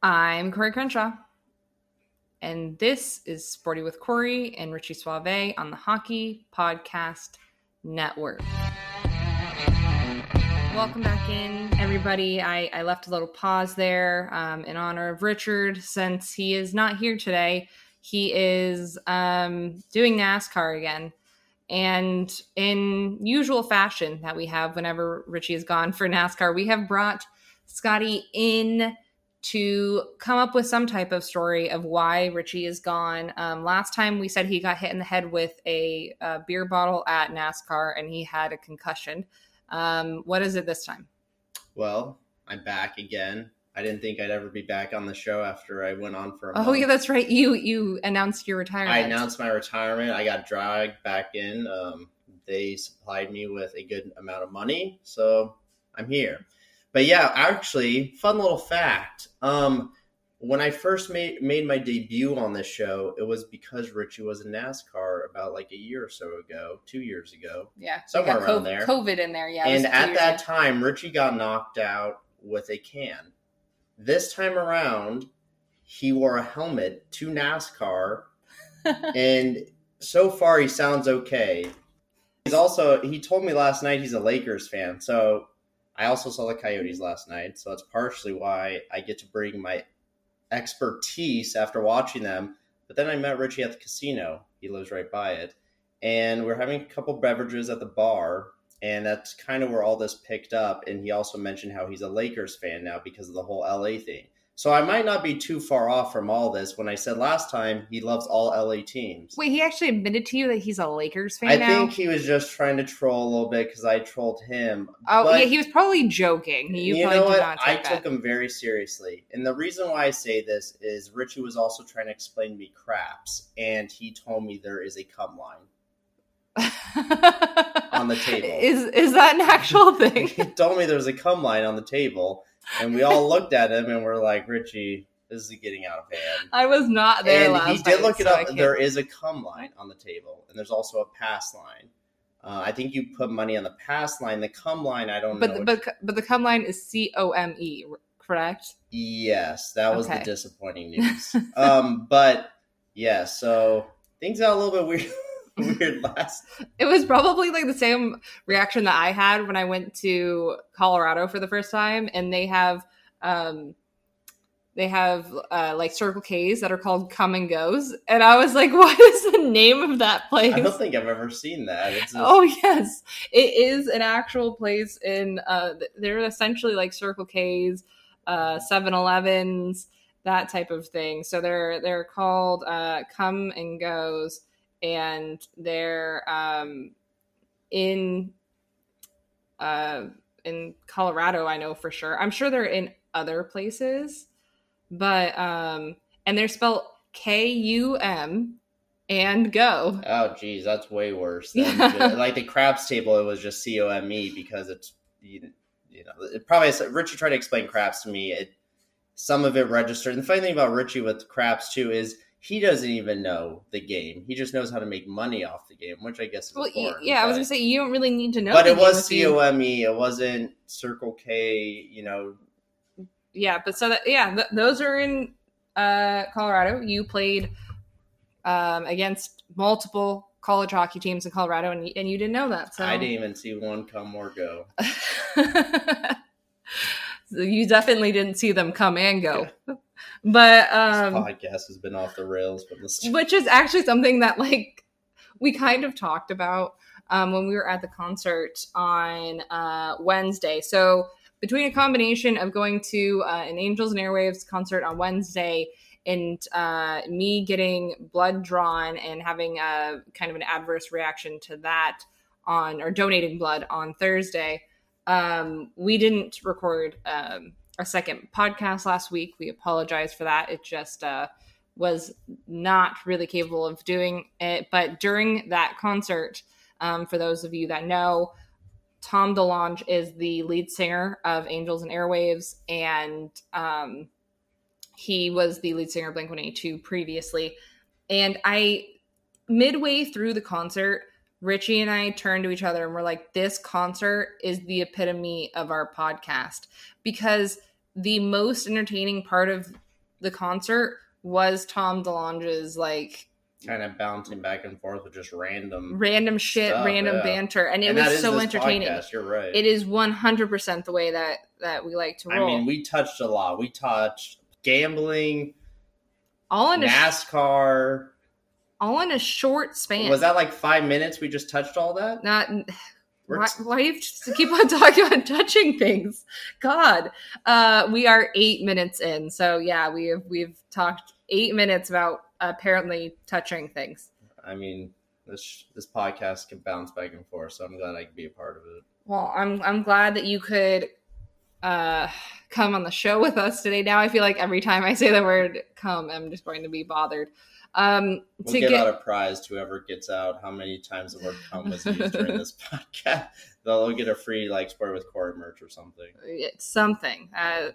I'm Corey Crenshaw, and this is Sporty with Corey and Richie Suave on the Hockey Podcast Network. Welcome back in, everybody. I, I left a little pause there um, in honor of Richard since he is not here today. He is um, doing NASCAR again. And in usual fashion that we have whenever Richie is gone for NASCAR, we have brought Scotty in to come up with some type of story of why Richie is gone. Um, last time we said he got hit in the head with a, a beer bottle at NASCAR and he had a concussion. Um, what is it this time? Well, I'm back again. I didn't think I'd ever be back on the show after I went on for a Oh month. yeah, that's right. You you announced your retirement. I announced my retirement. I got dragged back in. Um, they supplied me with a good amount of money, so I'm here. But yeah, actually, fun little fact. Um, when I first made made my debut on this show, it was because Richie was in NASCAR about like a year or so ago, two years ago. yeah, somewhere around co- there. COVID in there, yeah. and at that ago. time, Richie got knocked out with a can. This time around, he wore a helmet to NASCAR, and so far he sounds okay. He's also he told me last night he's a Lakers fan, so I also saw the Coyotes last night, so that's partially why I get to bring my expertise after watching them. But then I met Richie at the casino. He lives right by it. And we're having a couple beverages at the bar. And that's kind of where all this picked up. And he also mentioned how he's a Lakers fan now because of the whole LA thing. So I might not be too far off from all this when I said last time he loves all LA teams. Wait, he actually admitted to you that he's a Lakers fan I now. think he was just trying to troll a little bit because I trolled him. oh But- yeah, he was probably joking. You, you probably know what? I take took him very seriously. And the reason why I say this is Richie was also trying to explain to me craps, and he told me there is a cum line. on the table. Is is that an actual thing? he told me there was a cum line on the table, and we all looked at him and we're like, Richie, this is getting out of hand. I was not there and last he did look it so up. There is a come line on the table, and there's also a pass line. Uh, I think you put money on the pass line. The come line, I don't know. but but but the come line is C O M E, correct? Yes, that was Okay. the disappointing news. um, but yeah, so things got a little bit weird. weird last. It was probably like the same reaction that I had when I went to Colorado for the first time, and they have um they have uh, like Circle K's that are called Come and Goes, and I was like, "What is the name of that place?" I don't think I've ever seen that. Just, Oh yes, it is an actual place in. Uh, they're essentially like Circle K's, uh, 7-Elevens, that type of thing. So they're they're called uh, Come and Goes, and they're um, in uh, in Colorado. I know for sure. I'm sure they're in other places, but um, and they're spelled K U M and Go. Oh, geez, that's way worse. Than Yeah. like the craps table, it was just C O M E because it's you, you know it probably Richie tried to explain craps to me. It some of it registered. And the funny thing about Richie with craps too is he doesn't even know the game. He just knows how to make money off the game, which I guess is Well, yeah, I was gonna say you don't really need to know. but it was game if C you- O M E. It wasn't Circle K. You know, Yeah, but so that yeah, th- those are in uh, Colorado. You played um, against multiple college hockey teams in Colorado, and and you didn't know that. So I didn't even see one come or go. So you definitely didn't see them come and go. But um this podcast has been off the rails the start. which is actually something that like we kind of talked about um, when we were at the concert on uh, Wednesday. So between a combination of going to uh, an Angels and Airwaves concert on Wednesday and uh, me getting blood drawn and having a kind of an adverse reaction to that on or donating blood on Thursday, um, we didn't record um, a second podcast last week. We apologize for that. It just uh, was not really capable of doing it. But during that concert, um, for those of you that know, Tom DeLonge is the lead singer of Angels and Airwaves, and um, he was the lead singer of Blink 182 previously. And I, midway through the concert, Richie and I turned to each other and we're like, this concert is the epitome of our podcast because the most entertaining part of the concert was Tom DeLonge's like kind of bouncing back and forth with just random. random shit, Stuff, random yeah. banter, and it and was so entertaining. podcast, You're right. It is one hundred percent the way that that we like to roll. I mean, we touched a lot. We touched gambling, all in a sh- NASCAR. all in a short span. Was that like five minutes? We just touched all that. not? Why, why do you have to keep on talking about touching things? God, uh, we are eight minutes in, so yeah, we have we've talked eight minutes about apparently touching things. I mean, this this podcast can bounce back and forth, so I'm glad I can be a part of it. Well, I'm I'm glad that you could uh come on the show with us today. Now I feel like every time I say the word come, I'm just going to be bothered. Um We'll to give get out a prize to whoever gets out how many times the word "cum" was used during this podcast. They'll get a free like sport with Corey merch or something. it's something. Uh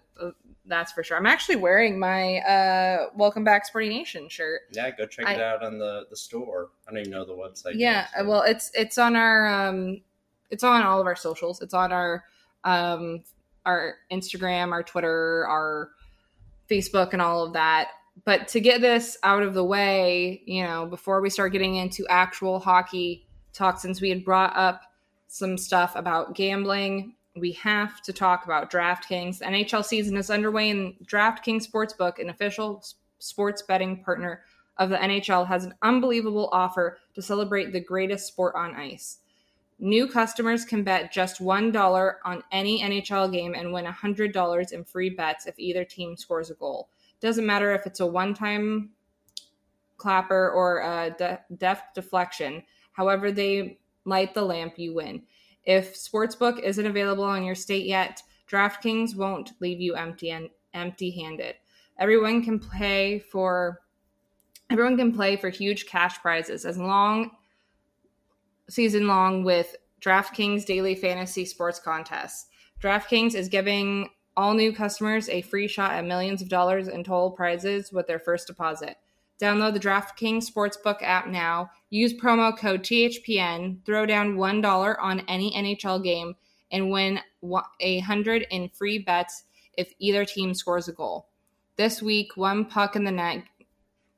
that's for sure. I'm actually wearing my uh Welcome Back Sporty Nation shirt. Yeah, go check I- it out on the the store. I don't even know the website. yeah, yet, so- well it's it's on our um it's on all of our socials. It's on our um our Instagram, our Twitter, our Facebook and all of that. But to get this out of the way, you know, before we start getting into actual hockey talk, since we had brought up some stuff about gambling, we have to talk about DraftKings. The NHL season is underway, and DraftKings Sportsbook, an official sports betting partner of the NHL, has an unbelievable offer to celebrate the greatest sport on ice. New customers can bet just $1 on any NHL game and win $100 in free bets if either team scores a goal. Doesn't matter if it's a one time clapper or a de- deft deflection. However, they light the lamp, you win. If Sportsbook isn't available in your state yet, DraftKings won't leave you empty and empty handed. Everyone can play for everyone can play for huge cash prizes as long season long with DraftKings daily fantasy sports contests. DraftKings is giving all new customers a free shot at millions of dollars in total prizes with their first deposit. Download the DraftKings Sportsbook app now. Use promo code THPN. Throw down $1 on any NHL game and win one- a 100 in free bets if either team scores a goal. This week, one puck in the net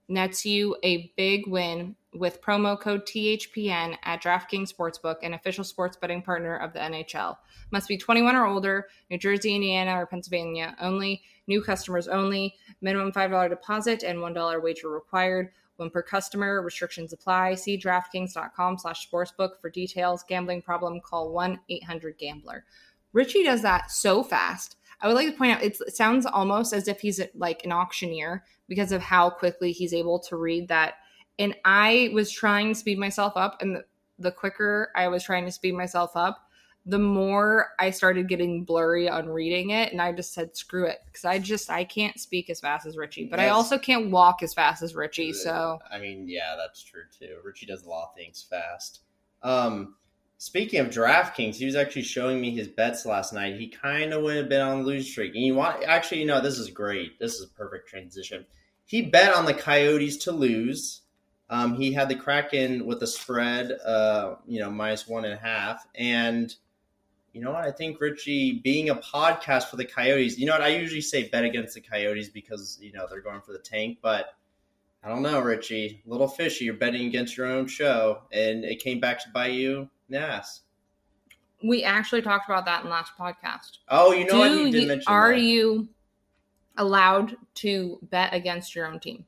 nets you a big win with promo code THPN at DraftKings Sportsbook, an official sports betting partner of the NHL. Must be 21 or older, New Jersey, Indiana, or Pennsylvania only. New customers only. Minimum $5 deposit and $1 wager required. One per customer. Restrictions apply. See DraftKings.com slash sportsbook for details. Gambling problem, call 1-800-GAMBLER. Richie does that so fast. I would like to point out it sounds almost as if he's like an auctioneer because of how quickly he's able to read that. And I was trying to speed myself up, and the, the quicker I was trying to speed myself up, the more I started getting blurry on reading it. And I just said, screw it. Because I just, I can't speak as fast as Richie, but I also can't walk as fast as Richie. So I mean, yeah, that's true too. Richie does a lot of things fast. Um, speaking of DraftKings, he was actually showing me his bets last night. He kind of went a bit on the lose streak. And you want actually, you know, this is great. This is a perfect transition. He bet on the Coyotes to lose. Um, he had the Kraken with a spread, uh, you know, minus one and a half. And you know what? I think Richie, being a podcast for the Coyotes, you know what? I usually say bet against the Coyotes because you know they're going for the tank, but I don't know, Richie. A little fishy. You're betting against your own show, and it came back to bite you in the ass. We actually talked about that in last podcast. Oh, you know Do what? You did you- mention are that. you allowed to bet against your own team?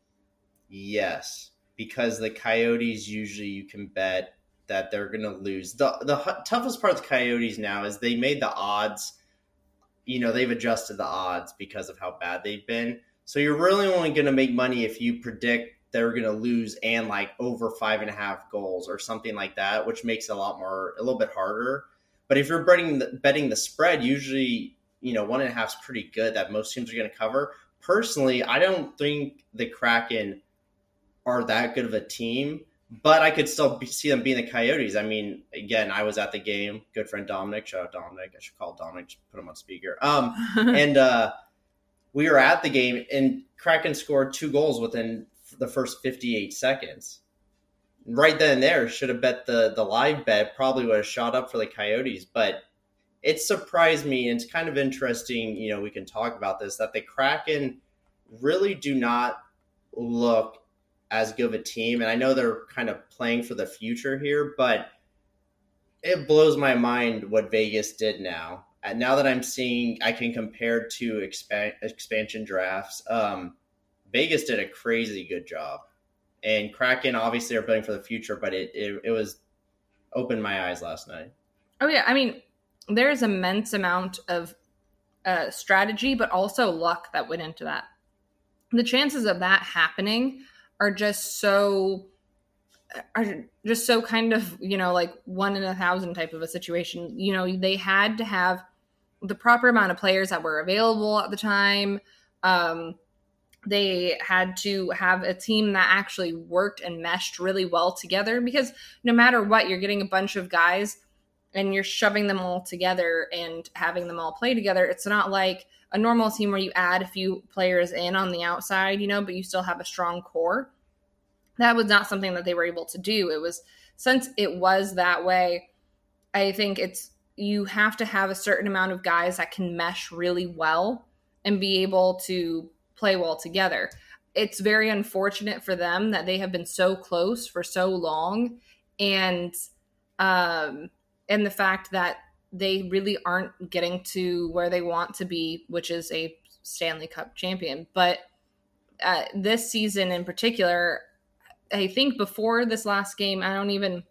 Yes, because the Coyotes usually you can bet that they're going to lose. The the hu- toughest part of the Coyotes now is they made the odds. You know they've adjusted the odds because of how bad they've been. So you're really only going to make money if you predict they're going to lose and like over five and a half goals or something like that, which makes it a lot more a little bit harder. But if you're betting the, betting the spread, usually you know one and a half is pretty good that most teams are going to cover. Personally, I don't think the Kraken are that good of a team, but I could still be, see them being the Coyotes. I mean, again, I was at the game. Good friend Dominic, shout out Dominic. I should call Dominic, put him on speaker. Um, and uh, we were at the game, and Kraken scored two goals within the first 58 seconds. Right then and there, should have bet the the live bet. Probably would have shot up for the Coyotes, but it surprised me. And it's kind of interesting. You know, we can talk about this that the Kraken really do not look as good of a team. And I know they're kind of playing for the future here, but it blows my mind what Vegas did now. And now that I'm seeing, I can compare to expan- expansion drafts. Um, Vegas did a crazy good job, and Kraken obviously are playing for the future. But it it, it was opened my eyes last night. Oh yeah, I mean, there's immense amount of uh, strategy, but also luck that went into that. The chances of that happening are just so are just so kind of you know like one in a thousand type of a situation. You know, they had to have the proper amount of players that were available at the time. Um, they had to have a team that actually worked and meshed really well together because no matter what, you're getting a bunch of guys and you're shoving them all together and having them all play together. It's not like a normal team where you add a few players in on the outside, you know, but you still have a strong core. That was not something that they were able to do. It was since it was that way, I think it's you have to have a certain amount of guys that can mesh really well and be able to play well together. It's very unfortunate for them that they have been so close for so long and um and the fact that they really aren't getting to where they want to be, which is a Stanley Cup champion. But uh, this season in particular, I think before this last game, I don't even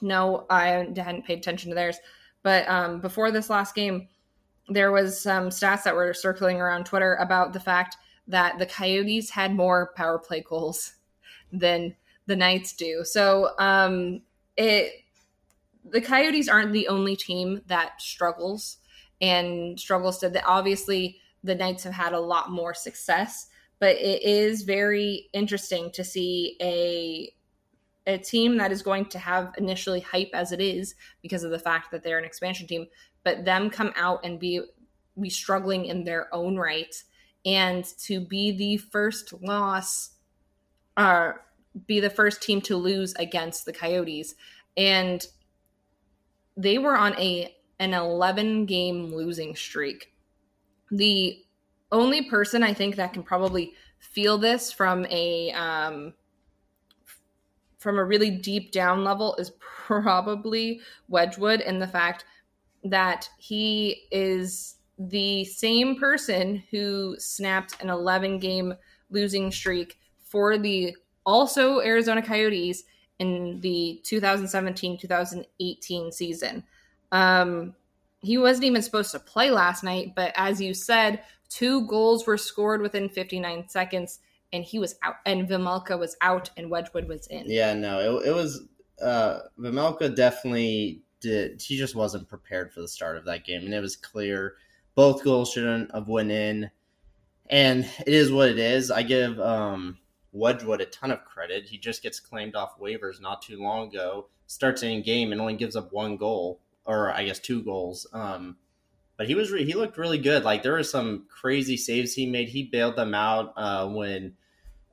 know, I hadn't paid attention to theirs, but um, before this last game, there was some stats that were circling around Twitter about the fact that the Coyotes had more power play goals than the Knights do. So um, it the Coyotes aren't the only team that struggles and struggles to. That. Obviously, the Knights have had a lot more success, but it is very interesting to see a a team that is going to have initially hype as it is because of the fact that they're an expansion team, but them come out and be be struggling in their own right and to be the first loss uh be the first team to lose against the Coyotes and they were on a an 11 game losing streak. The only person I think that can probably feel this from a um, from a really deep down level is probably Wedgewood and the fact that he is the same person who snapped an 11 game losing streak for the also Arizona Coyotes in the 2017-2018 season. Um, he wasn't even supposed to play last night, but as you said, two goals were scored within 59 seconds, and he was out, and Vejmelka was out, and Wedgewood was in. Yeah, no, it, it was uh Vejmelka definitely did he just wasn't prepared for the start of that game and it was clear both goals shouldn't have went in and it is what it is. I give um Wedgewood a ton of credit. He just gets claimed off waivers not too long ago, starts in game and only gives up one goal or I guess two goals. Um but he was re- he looked really good. Like there were some crazy saves he made. He bailed them out uh, when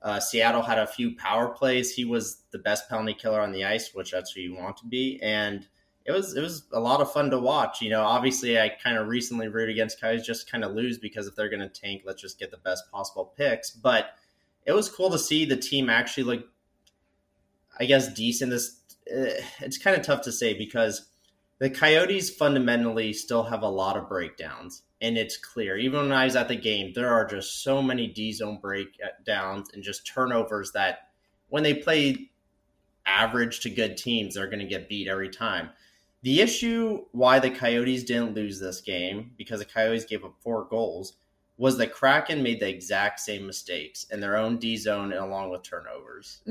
uh, Seattle had a few power plays. He was the best penalty killer on the ice, which that's who you want to be. And it was it was a lot of fun to watch. You know, obviously I kind of recently root against Coyotes just kind of lose because if they're going to tank, let's just get the best possible picks. But it was cool to see the team actually look, I guess, decent. This uh, it's kind of tough to say because the Coyotes fundamentally still have a lot of breakdowns, and it's clear. Even when I was at the game, there are just so many D zone breakdowns and just turnovers that when they play average to good teams, they're going to get beat every time. The issue why the Coyotes didn't lose this game, because the Coyotes gave up four goals, was the Kraken made the exact same mistakes in their own D zone and along with turnovers.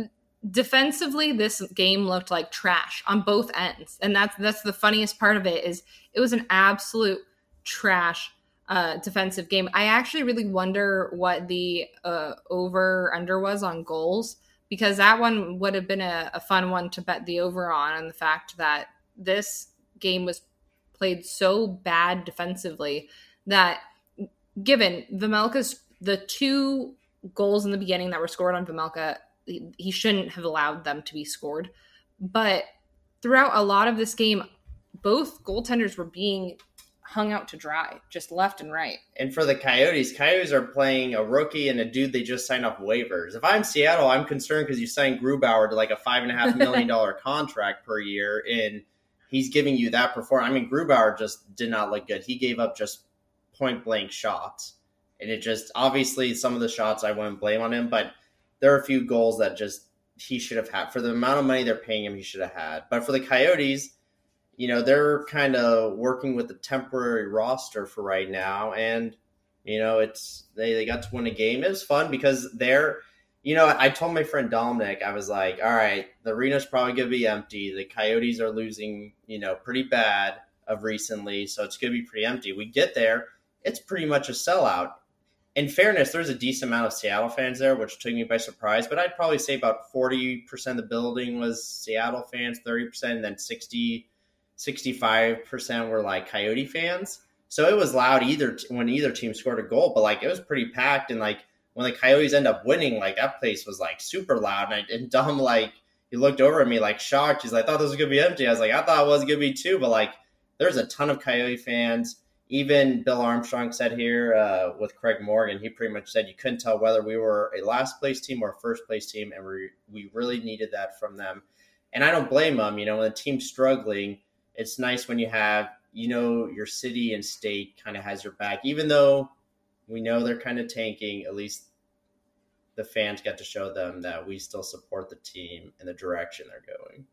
Defensively, this game looked like trash on both ends, and that's that's the funniest part of it is it was an absolute trash uh, defensive game. I actually really wonder what the uh, over under was on goals because that one would have been a, a fun one to bet the over on, and the fact that this game was played so bad defensively that given Vejmelka's the two goals in the beginning that were scored on Vejmelka, he, he shouldn't have allowed them to be scored. But throughout a lot of this game, both goaltenders were being hung out to dry, just left and right. And for the Coyotes, Coyotes are playing a rookie and a dude they just signed off waivers. If I'm Seattle, I'm concerned because you signed Grubauer to like a five and a half million dollar contract per year, and he's giving you that performance. I mean, Grubauer just did not look good. He gave up just point blank shots, and it just obviously some of the shots I wouldn't blame on him, but there are a few goals that just he should have had for the amount of money they're paying him. He should have had, but for the Coyotes you know, they're kind of working with a temporary roster for right now. And, you know, it's they, they got to win a game. It was fun because they're, you know, I told my friend Dominic, I was like, all right, the arena's probably going to be empty. The Coyotes are losing, you know, pretty bad of recently. So it's going to be pretty empty. We get there, it's pretty much a sellout. In fairness, there's a decent amount of Seattle fans there, which took me by surprise. But I'd probably say about 40% of the building was Seattle fans, 30%, and then 60 65% were like Coyote fans. So it was loud either when either team scored a goal, but like it was pretty packed. And like when the Coyotes end up winning, like that place was like super loud. And, I, and Dom, like, he looked over at me like shocked. He's like, I thought this was to be empty. I was like, I thought it was to be too. But like, there's a ton of Coyote fans. Even Bill Armstrong said here uh, with Craig Morgan, he pretty much said you couldn't tell whether we were a last place team or a first place team. And we, we really needed that from them. And I don't blame them. You know, when the team's struggling, it's nice when you have you know your city and state kind of has your back even though we know they're kind of tanking at least the fans get to show them that we still support the team and the direction they're going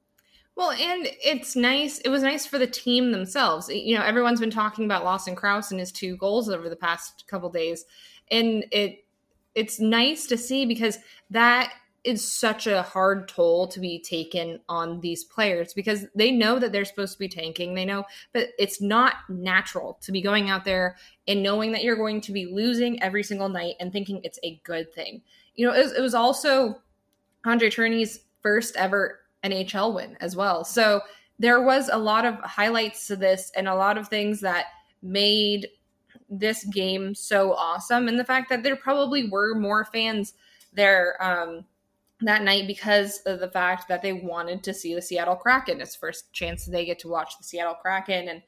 well and it's nice it was nice for the team themselves you know everyone's been talking about lawson crouse and his two goals over the past couple days and it it's nice to see because that is such a hard toll to be taken on these players because they know that they're supposed to be tanking. They know, but it's not natural to be going out there and knowing that you're going to be losing every single night and thinking it's a good thing. You know, it was, it was also Andre Tourigny's first ever NHL win as well. So there was a lot of highlights to this and a lot of things that made this game so awesome. And the fact that there probably were more fans there um, that night because of the fact that they wanted to see the Seattle Kraken. It's first chance they get to watch the Seattle Kraken and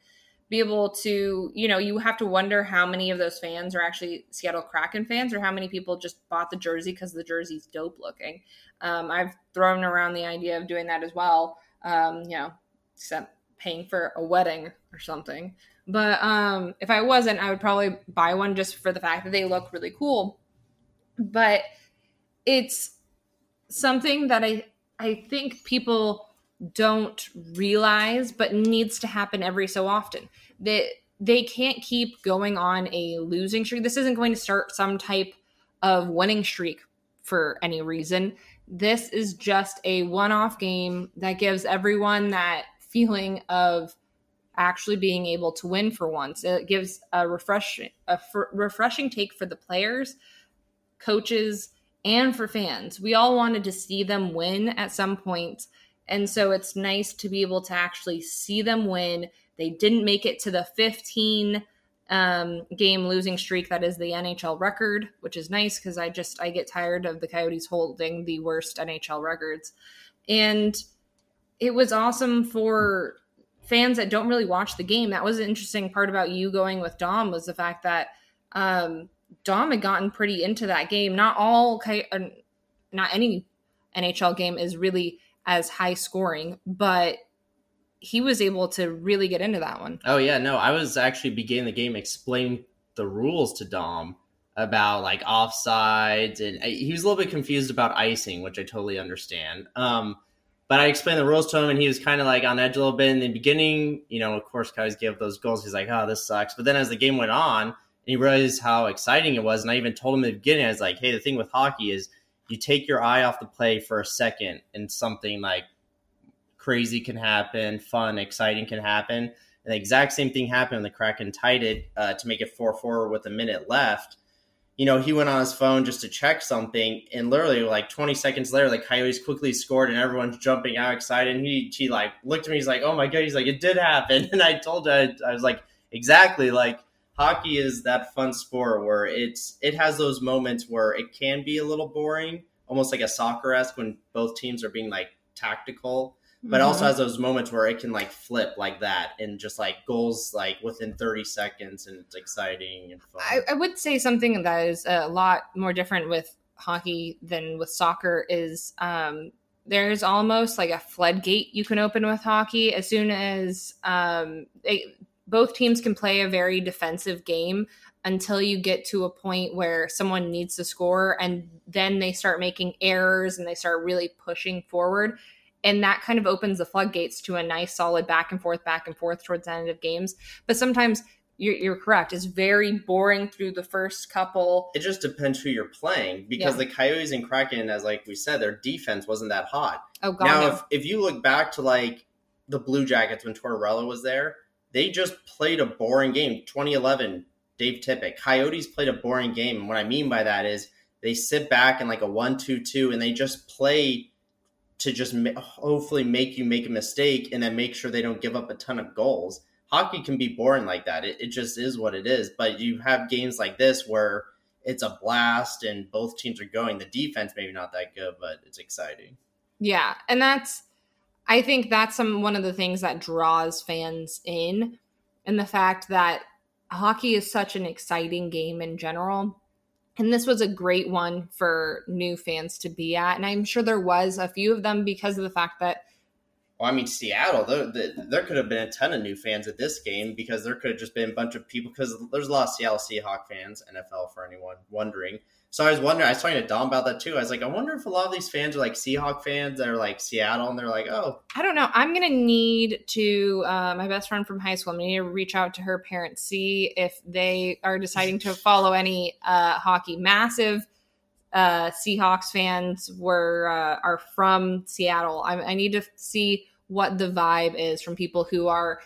be able to, you know, you have to wonder how many of those fans are actually Seattle Kraken fans or how many people just bought the jersey because the jersey's dope looking. Um, I've thrown around the idea of doing that as well, um, you know, except paying for a wedding or something. But um, if I wasn't, I would probably buy one just for the fact that they look really cool. But it's something that I I think people don't realize but needs to happen every so often. That they can't keep going on a losing streak. This isn't going to start some type of winning streak for any reason. This is just a one-off game that gives everyone that feeling of actually being able to win for once. It gives a refreshing a f- refreshing take for the players, coaches, and for fans. We all wanted to see them win at some point. And so it's nice to be able to actually see them win. They didn't make it to the 15 um, game losing streak that is the NHL record, which is nice because I just I get tired of the Coyotes holding the worst NHL records. And it was awesome for fans that don't really watch the game. That was an interesting part about you going with Dom was the fact that um, Dom had gotten pretty into that game. Not all, uh, not any NHL game is really as high scoring, but he was able to really get into that one. Oh yeah, no, I was actually beginning the game explaining the rules to Dom about like offsides, and uh, he was a little bit confused about icing, which I totally understand. Um, but I explained the rules to him, and he was kind of like on edge a little bit in the beginning. You know, of course, guys give those goals. He's like, "Oh, this sucks." But then as the game went on, and he realized how exciting it was, and I even told him in the beginning, I was like, "Hey, the thing with hockey is you take your eye off the play for a second, and something like crazy can happen, fun, exciting can happen." And the exact same thing happened when the Kraken tied it uh, to make it four four with a minute left you know, he went on his phone just to check something, and literally like 20 seconds later, the Coyotes quickly scored, and everyone's jumping out excited. And he he like looked at me, he's like, "Oh my god!" He's like, "It did happen," and I told him, I was like, "Exactly." Like hockey is that fun sport where it's it has those moments where it can be a little boring, almost like a soccer esque when both teams are being like tactical but mm-hmm. also has those moments where it can like flip like that and just like goals like within 30 seconds and it's exciting and fun. I, I would say something that is a lot more different with hockey than with soccer is um, there's almost like a floodgate you can open with hockey as soon as um, they, both teams can play a very defensive game until you get to a point where someone needs to score and then they start making errors and they start really pushing forward and that kind of opens the floodgates to a nice solid back and forth back and forth towards the end of games but sometimes you're, you're correct it's very boring through the first couple it just depends who you're playing because yeah. the coyotes and kraken as like we said their defense wasn't that hot oh god now no. if, if you look back to like the blue jackets when tortorella was there they just played a boring game 2011 dave tippett coyotes played a boring game and what i mean by that is they sit back in like a 1-2-2 and they just play to just hopefully make you make a mistake and then make sure they don't give up a ton of goals. Hockey can be boring like that. It, it just is what it is. But you have games like this where it's a blast and both teams are going. The defense maybe not that good, but it's exciting. Yeah, and that's I think that's some one of the things that draws fans in, and the fact that hockey is such an exciting game in general and this was a great one for new fans to be at. And I'm sure there was a few of them because of the fact that. Well, I mean, Seattle, there, there could have been a ton of new fans at this game because there could have just been a bunch of people because there's a lot of Seattle Seahawk fans, NFL for anyone wondering. So I was wondering, I was talking to Dom about that too. I was like, I wonder if a lot of these fans are like Seahawk fans that are like Seattle and they're like, oh. I don't know. I'm going to need to, uh, my best friend from high school, I'm going to need to reach out to her parents, see if they are deciding to follow any uh, hockey. Massive uh, Seahawks fans were uh, are from Seattle. I, I, need to see what the vibe is from people who are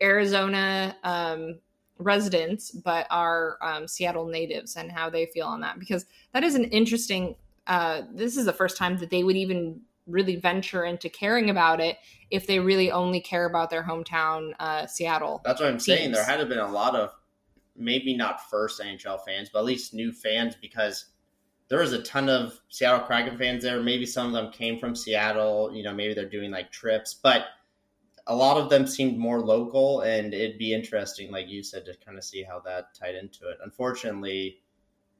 Arizona um, residents but are um, Seattle natives and how they feel on that because that is an interesting. Uh, this is the first time that they would even really venture into caring about it if they really only care about their hometown uh, Seattle. That's what I'm teams. saying. There had been a lot of maybe not first NHL fans, but at least new fans because there was a ton of Seattle Kraken fans there. Maybe some of them came from Seattle. You know, maybe they're doing like trips, but a lot of them seemed more local, and it'd be interesting, like you said, to kind of see how that tied into it. Unfortunately,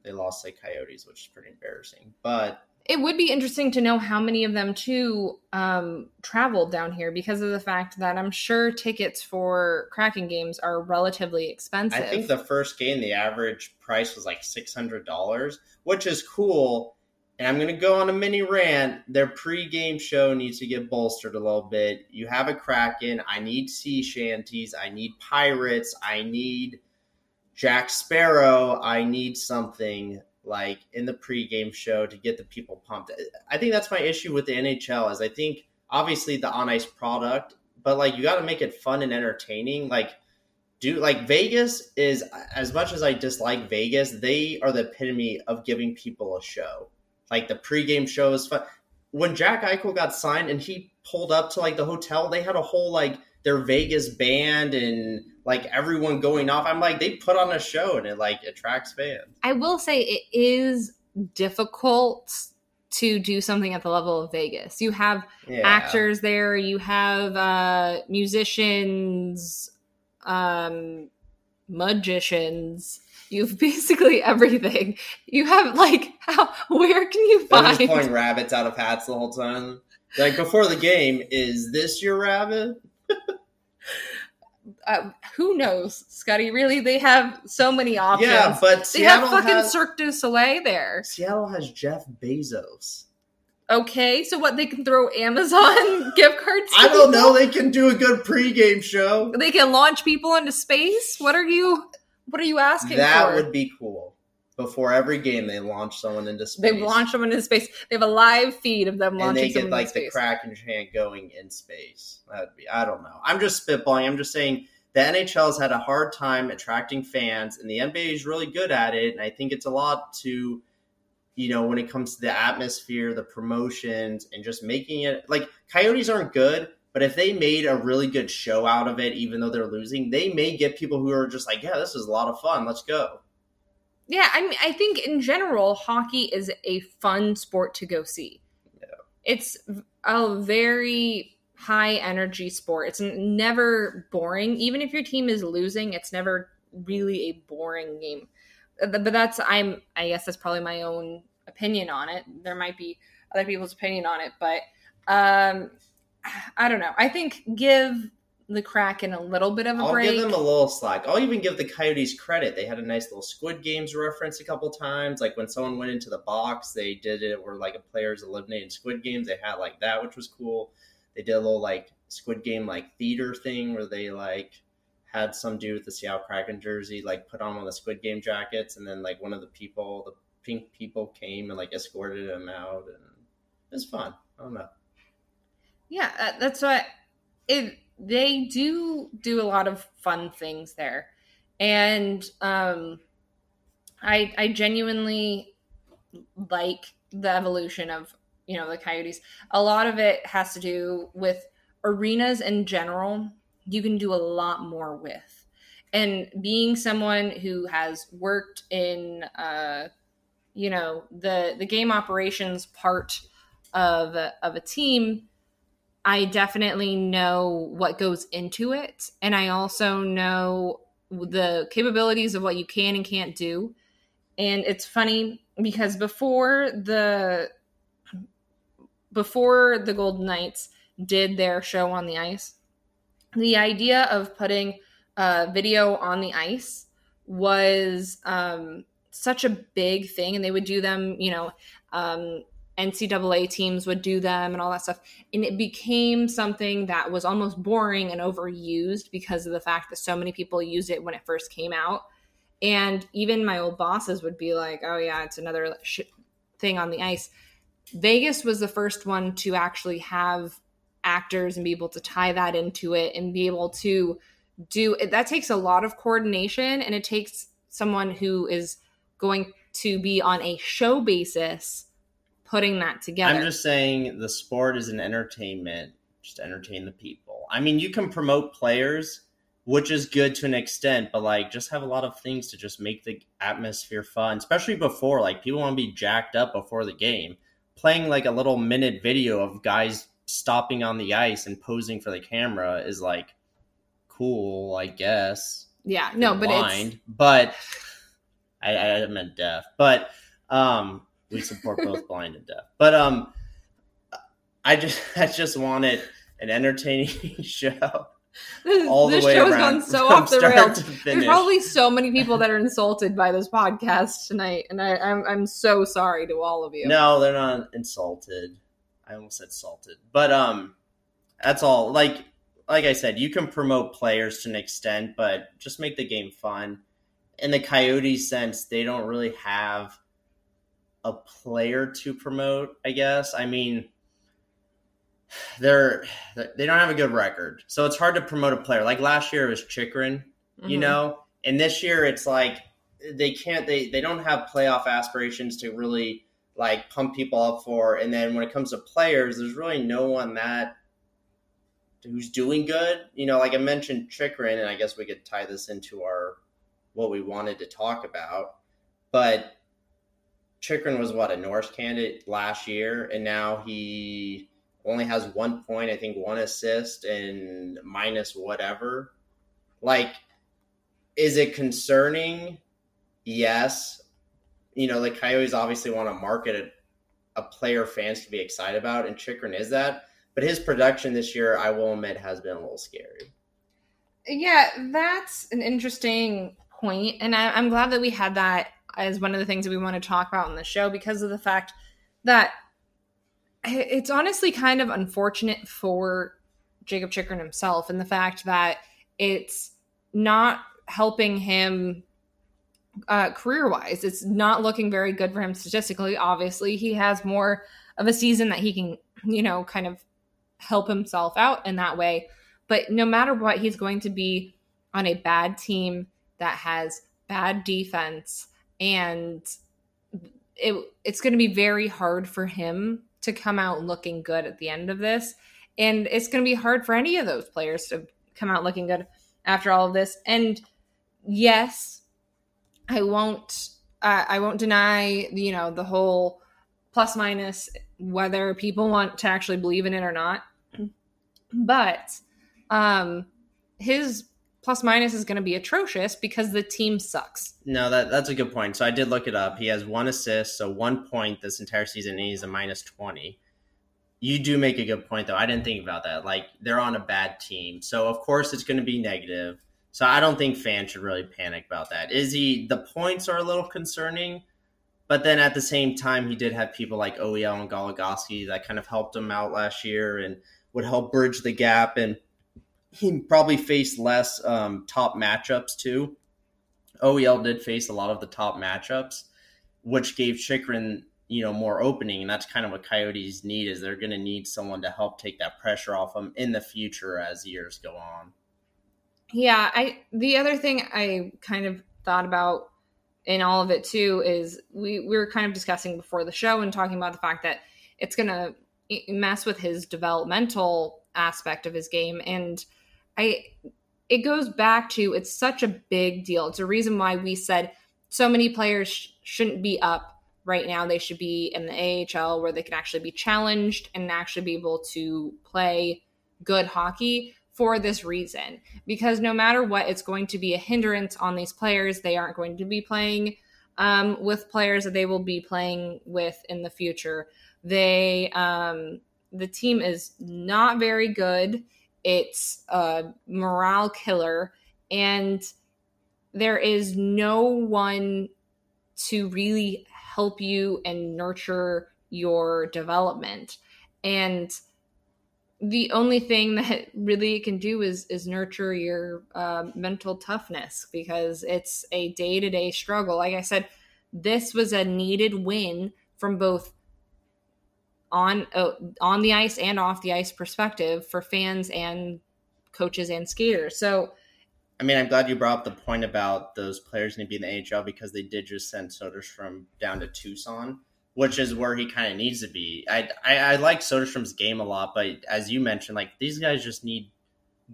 they lost the Coyotes, which is pretty embarrassing. But it would be interesting to know how many of them too um, traveled down here because of the fact that I'm sure tickets for Kraken games are relatively expensive. I think the first game, the average price was like six hundred dollars, which is cool and I'm going to go on a mini rant. Their pre-game show needs to get bolstered a little bit. You have a Kraken. I need sea shanties. I need pirates. I need Jack Sparrow. I need something like in the pre-game show to get the people pumped. I think that's my issue with the NHL is I think obviously the on ice product, but like you got to make it fun and entertaining. Like do like Vegas is as much as I dislike Vegas, they are the epitome of giving people a show like the pregame show is fun. When Jack Eichel got signed and he pulled up to like the hotel, they had a whole like their Vegas band and like everyone going off. I'm like, they put on a show and it like attracts fans. I will say it is difficult to do something at the level of Vegas. You have yeah. actors there, you have uh musicians, um magicians, You've basically everything. You have like how where can you find just pulling rabbits out of hats the whole time? Like before the game, is this your rabbit? uh, who knows, Scotty? Really, they have so many options. Yeah, but they Seattle have fucking has, Cirque du Soleil there. Seattle has Jeff Bezos. Okay, so what? They can throw Amazon gift cards. I don't know. They can do a good pregame show. They can launch people into space. What are you? What are you asking That for? would be cool. Before every game, they launch someone into space. they launch someone into space. They have a live feed of them and launching they get like the. Kraken chant going in space. That'd be. I don't know. I'm just spitballing. I'm just saying the NHL has had a hard time attracting fans, and the NBA is really good at it. And I think it's a lot to, you know, when it comes to the atmosphere, the promotions, and just making it like Coyotes aren't good. But if they made a really good show out of it, even though they're losing, they may get people who are just like, yeah, this is a lot of fun. Let's go. Yeah, I mean, I think in general, hockey is a fun sport to go see. It's a very high energy sport. It's never boring. Even if your team is losing, it's never really a boring game. Uh, But that's I'm I guess that's probably my own opinion on it. There might be other people's opinion on it, but um I don't know. I think give the Kraken a little bit of a I'll break. give them a little slack. I'll even give the Coyotes credit. They had a nice little Squid Games reference a couple times. Like when someone went into the box, they did it where like a player's eliminated Squid Games. They had like that, which was cool. They did a little like Squid Game like theater thing where they like had some dude with the Seattle Kraken jersey like put on one of the Squid Game jackets, and then like one of the people, the pink people, came and like escorted him out, and it was fun. I don't know. Yeah, uh, that's what it. They do do a lot of fun things there, and um, I I genuinely like the evolution of you know the Coyotes. A lot of it has to do with arenas in general. You can do a lot more with, and being someone who has worked in uh, you know the the game operations part of of a team I definitely know what goes into it. And I also know the capabilities of what you can and can't do. And it's funny because before the before the Golden Knights did their show on the ice, the idea of putting a video on the ice was um, such a big thing, and they would do them, you know, um, NCAA teams would do them and all that stuff. And it became something that was almost boring and overused because of the fact that so many people used it when it first came out. And even my old bosses would be like, oh, yeah, it's another thing on the ice. Vegas was the first one to actually have actors and be able to tie that into it and be able to do that takes a lot of coordination and it takes someone who is going to be on a show basis putting that together. I'm just saying the sport is an entertainment, just entertain the people. I mean, you can promote players, which is good to an extent, but like just have a lot of things to just make the atmosphere fun, especially before like people want to be jacked up before the game. Playing like a little minute video of guys stopping on the ice and posing for the camera is like cool, I guess. yeah, no, but blind, but I, I meant deaf. But um, we support both blind and deaf. But um, I just I just wanted an entertaining show this, all the way show's around gone so off the rails. There's probably so many people that are insulted by this podcast tonight, and I, I'm I'm so sorry to all of you. No, they're not insulted. I almost said salted, but um, that's all. Like like I said, you can promote players to an extent, but just make the game fun. In the Coyotes sense, they don't really have a player to promote. I guess. I mean, they're they don't have a good record, so it's hard to promote a player. Like last year, it was Chychrun, you Mhm. know, and this year it's like they can't they they don't have playoff aspirations to really like pump people up for. And then when it comes to players, there's really no one that who's doing good. You know, like I mentioned Chychrun, and I guess we could tie this into our what we wanted to talk about. But Chychrun was what a Norris candidate last year, and now he only has one point, I think one assist and minus whatever. Like, is it concerning? Yes. You know, the Coyotes obviously want to market a, a player fans can be excited about, and Chychrun is that. But his production this year, I will admit, has been a little scary. Yeah, that's an interesting point, and I, I'm glad that we had that as one of the things that we want to talk about in the show because of the fact that it's honestly kind of unfortunate for Jakob Chychrun himself and the fact that it's not helping him uh, career wise. It's not looking very good for him statistically. Obviously, he has more of a season that he can, you know, kind of help himself out in that way. But no matter what, he's going to be on a bad team that has bad defense and it it's going to be very hard for him to come out looking good at the end of this. And it's going to be hard for any of those players to come out looking good after all of this. And yes i won't uh, i won't deny you know the whole plus minus whether people want to actually believe in it or not. But um his plus minus is going to be atrocious because the team sucks. No, that that's a good point. So I did look it up. He has one assist, so one point this entire season, and he's a minus twenty. You do make a good point, though. I didn't think about that. Like they're on a bad team, so of course it's going to be negative. So I don't think fans should really panic about that. Is he? The points are a little concerning, but then at the same time, he did have people like OEL and Goligoski that kind of helped him out last year and would help bridge the gap and he probably faced less um, top matchups too. OEL did face a lot of the top matchups, which gave Chychrun you know, more opening, and that's kind of what Coyotes need. Is they're going to need someone to help take that pressure off them in the future as years go on. Yeah, I the other thing I kind of thought about in all of it too is we, we were kind of discussing before the show and talking about the fact that it's going to mess with his developmental aspect of his game and I it goes back to it's such a big deal. It's a reason why we said so many players sh- shouldn't be up right now. They should be in the AHL where they can actually be challenged and actually be able to play good hockey for this reason. Because no matter what, it's going to be a hindrance on these players. They aren't going to be playing um, with players that they will be playing with in the future. They um, the team is not very good it's a morale killer, and there is no one to really help you and nurture your development. And the only thing that really it can do is is nurture your uh, mental toughness because it's a day to day struggle. Like I said, this was a needed win from both on uh, on the ice and off the ice perspective for fans and coaches and skaters. So, I mean, I'm glad you brought up the point about those players need to be in the AHL because they did just send Soderstrom down to Tucson, which is where he kind of needs to be. I, I I like Soderstrom's game a lot, but as you mentioned, like these guys just need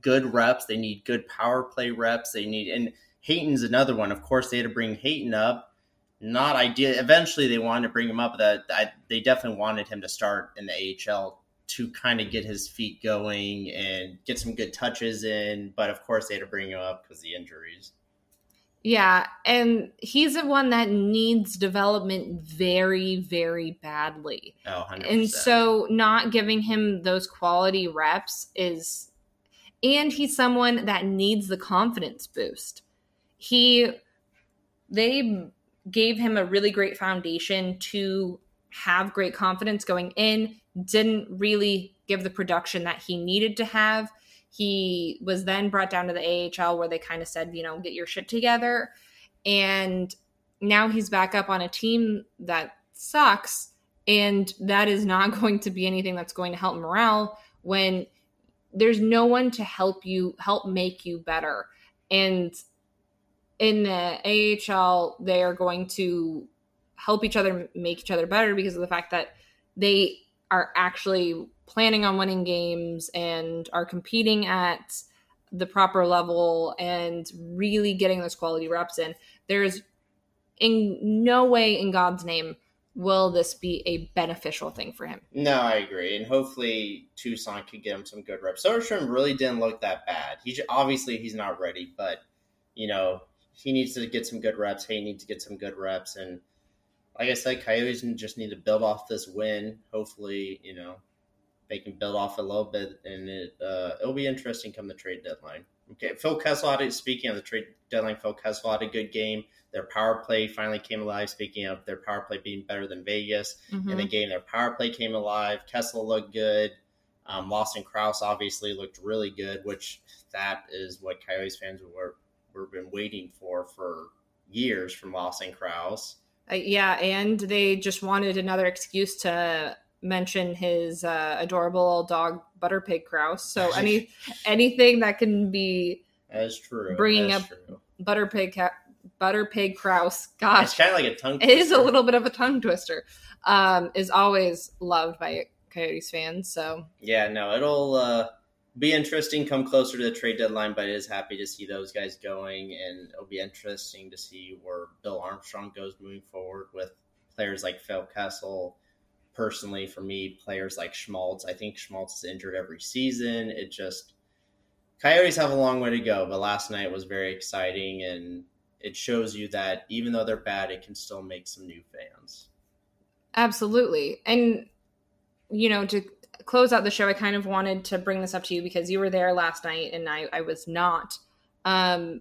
good reps. They need good power play reps. They need and Hayton's another one. Of course, they had to bring Hayton up not ideal. Eventually, they wanted to bring him up. That I, they definitely wanted him to start in the AHL to kind of get his feet going and get some good touches in. But of course, they had to bring him up because the injuries. Yeah, and he's the one that needs development very, very badly. Oh, 100%. And so not giving him those quality reps is and he's someone that needs the confidence boost. He they gave him a really great foundation to have great confidence going in, didn't really give the production that he needed to have. He was then brought down to the AHL where they kind of said, you know, get your shit together. And now he's back up on a team that sucks. And that is not going to be anything that's going to help morale when there's no one to help you, help make you better. And in the AHL, they are going to help each other make each other better because of the fact that they are actually planning on winning games and are competing at the proper level and really getting those quality reps in. There's in no way in God's name will this be a beneficial thing for him. No, I agree, and hopefully Tucson could get him some good reps. Soderstrom really didn't look that bad. He obviously he's not ready, but you know he needs to get some good reps. He needs to get some good reps. And like I said, Coyotes just need to build off this win. Hopefully, you know, they can build off a little bit, and it uh, it'll be interesting come the trade deadline. Okay, Phil Kessel had. Speaking of the trade deadline, Phil Kessel had a good game. Their power play finally came alive. Speaking of their power play being better than Vegas Mhm. in the game, their power play came alive. Kessel looked good. Um, Lawson Crouse obviously looked really good, which that is what Coyotes fans were were been waiting for for years from Lawson Crouse. Uh, yeah, and they just wanted another excuse to mention his uh, adorable little dog Butterpig Crouse. So any anything that can be as true. Bringing up- true. Butterpig ca- Butterpig Crouse. It's kind of like a tongue. it is a little bit of a tongue twister. Um, is always loved by Coyotes fans. So Yeah, no, it'll uh, be interesting come closer to the trade deadline, but it is happy to see those guys going, and it'll be interesting to see where Bill Armstrong goes moving forward with players like Phil Kessel. Personally, for me, players like Schmaltz, I think Schmaltz is injured every season. It just Coyotes have a long way to go, but last night was very exciting, and it shows you that even though they're bad, it can still make some new fans. Absolutely. And, you know, to close out the show, I kind of wanted to bring this up to you because you were there last night and I, I was not. Um,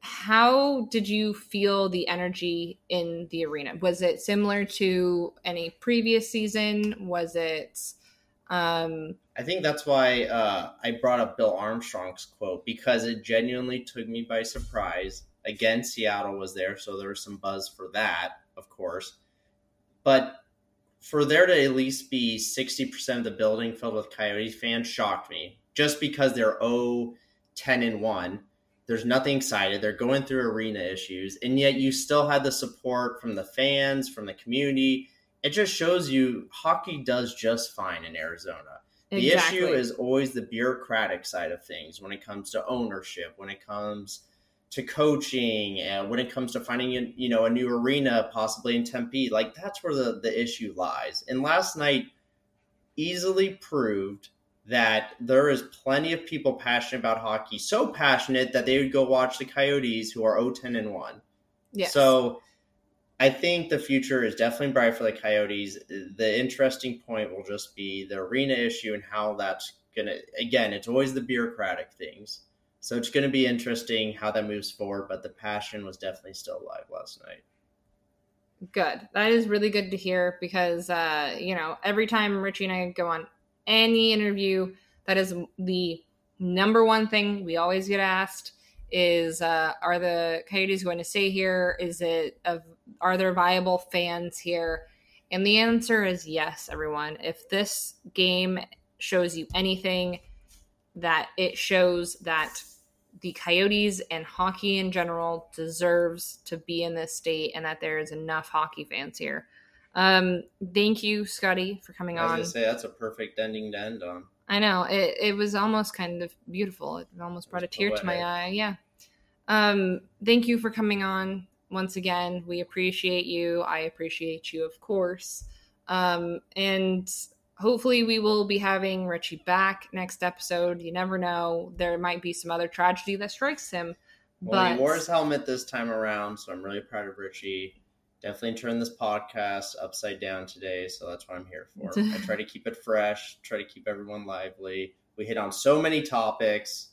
how did you feel the energy in the arena? Was it similar to any previous season? Was it, um, I think that's why uh, I brought up Bill Armstrong's quote because it genuinely took me by surprise. Again, Seattle was there, so there was some buzz for that, of course. But for there to at least be 60% of the building filled with Coyotes fans shocked me. Just because they're 0 10 and 1, there's nothing excited. They're going through arena issues, and yet you still had the support from the fans, from the community. It just shows you hockey does just fine in Arizona. The exactly. issue is always the bureaucratic side of things when it comes to ownership, when it comes to coaching, and when it comes to finding a, you know a new arena, possibly in Tempe. Like that's where the the issue lies. And last night easily proved that there is plenty of people passionate about hockey, so passionate that they would go watch the Coyotes, who are 0-10 and one. Yes. So I think the future is definitely bright for the Coyotes. The interesting point will just be the arena issue and how that's going to, again, it's always the bureaucratic things. So it's going to be interesting how that moves forward, but the passion was definitely still alive last night. Good. That is really good to hear because, uh, you know, every time Richie and I go on any interview, that is the number one thing we always get asked is, uh, are the Coyotes going to stay here? Is it, of, are there viable fans here? And the answer is yes, everyone. If this game shows you anything, that it shows that the Coyotes and hockey in general deserves to be in this state and that there is enough hockey fans here. Um, thank you, Scotty, for coming I was on. going to say that's a perfect ending to end on. I know it, it was almost kind of beautiful. It almost brought a was tear to my eye. Yeah. Um, thank you for coming on once again. We appreciate you. I appreciate you, of course. Um, and hopefully we will be having Richie back next episode. You never know. There might be some other tragedy that strikes him. Well, But he wore his helmet this time around, so I'm really proud of Richie. Definitely turned this podcast upside down today, so that's what I'm here for. I try to keep it fresh, try to keep everyone lively. We hit on so many topics,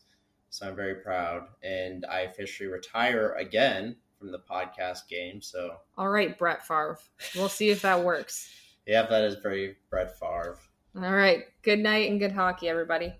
so I'm very proud. And I officially retire again from the podcast game. So, all right, Brett Favre. We'll see if that works. Yeah, that is very Brett Favre. All right. Good night and good hockey, everybody.